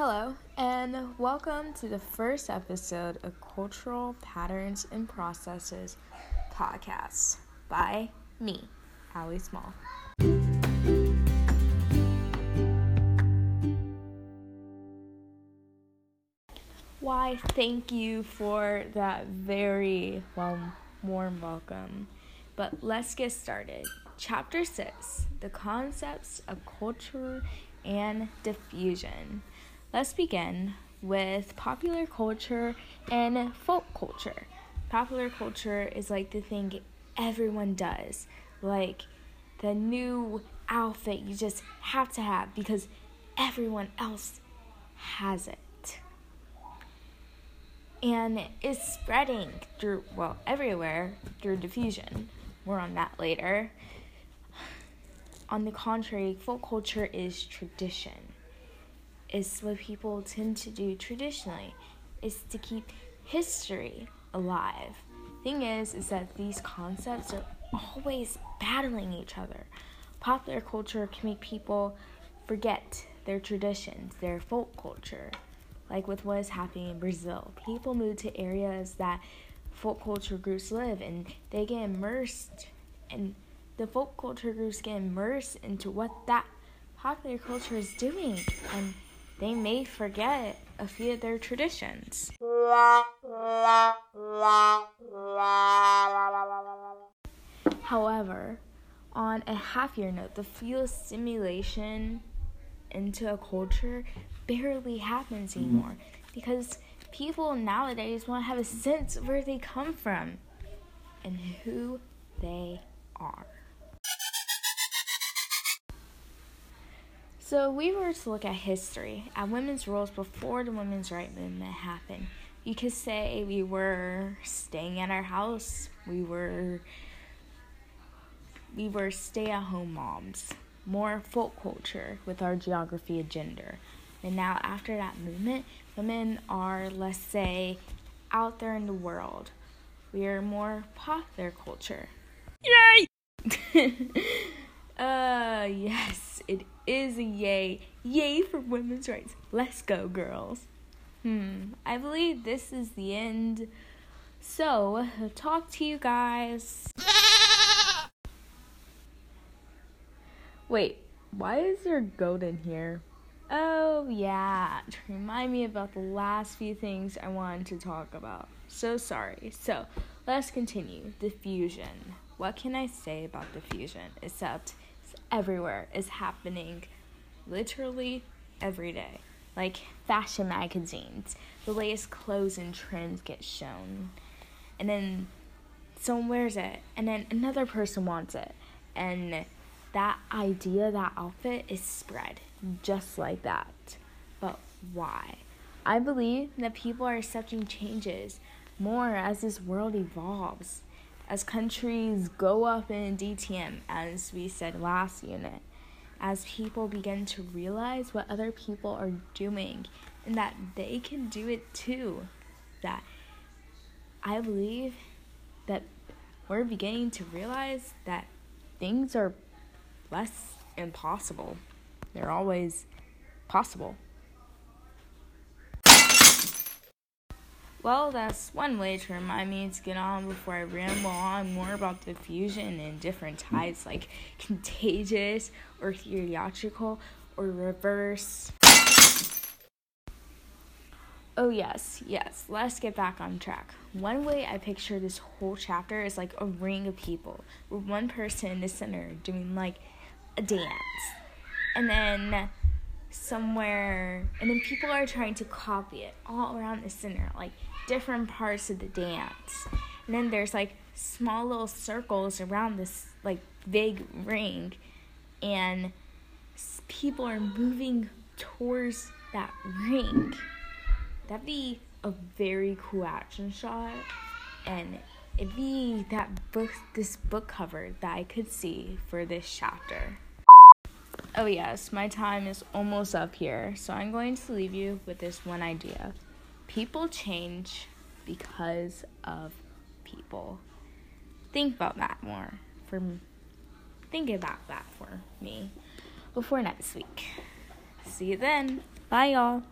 Hello, and welcome to the first episode of Cultural Patterns and Processes podcast by me, Allie Small. Why, thank you for that very well, warm welcome. But let's get started. Chapter 6 The Concepts of Culture and Diffusion. Let's begin with popular culture and folk culture. Popular culture is like the thing everyone does, like the new outfit you just have to have because everyone else has it. And it's spreading through, well, everywhere through diffusion. More on that later. On the contrary, folk culture is tradition is what people tend to do traditionally is to keep history alive. Thing is is that these concepts are always battling each other. Popular culture can make people forget their traditions their folk culture. Like with what is happening in brazil people move to areas that folk culture groups live and they get immersed and the folk culture groups get immersed into what that popular culture is doing and they may forget a few of their traditions. However, on a happier note, the field of assimilation into a culture barely happens mm-hmm. anymore because people nowadays want to have a sense of where they come from and who they are. So, we were to look at history, at women's roles before the women's right movement happened. You could say we were staying at our house, we were we were stay-at-home moms, more folk culture with our geography and gender. And now after that movement, women are let's say out there in the world. We are more popular culture. Yay! uh yes, is a yay. Yay for women's rights. Let's go, girls. Hmm, I believe this is the end. So, talk to you guys. Wait, why is there goat in here? Oh, yeah, to remind me about the last few things I wanted to talk about. So sorry. So, let's continue. Diffusion. What can I say about diffusion except everywhere is happening literally every day. Like fashion magazines, the latest clothes and trends get shown. And then someone wears it, and then another person wants it. And that idea, that outfit is spread just like that. But why? I believe that people are accepting changes more as this world evolves as countries go up in DTM, as we said last unit, as people begin to realize what other people are doing and that they can do it too. That I believe that we're beginning to realize that things are less impossible, they're always possible. Well, that's one way to remind me to get on before I ramble on more about diffusion and different mm. types like contagious or hierarchical or reverse. Oh, yes, yes, let's get back on track. One way I picture this whole chapter is like a ring of people with one person in the center doing like a dance. And then somewhere, and then people are trying to copy it all around the center, like different parts of the dance. And then there's like small little circles around this like big ring, and people are moving towards that ring. That'd be a very cool action shot, and it'd be that book, this book cover that I could see for this chapter. Oh, yes, my time is almost up here, so I'm going to leave you with this one idea. People change because of people. Think about that more for think about that for me before next week. See you then. Bye y'all.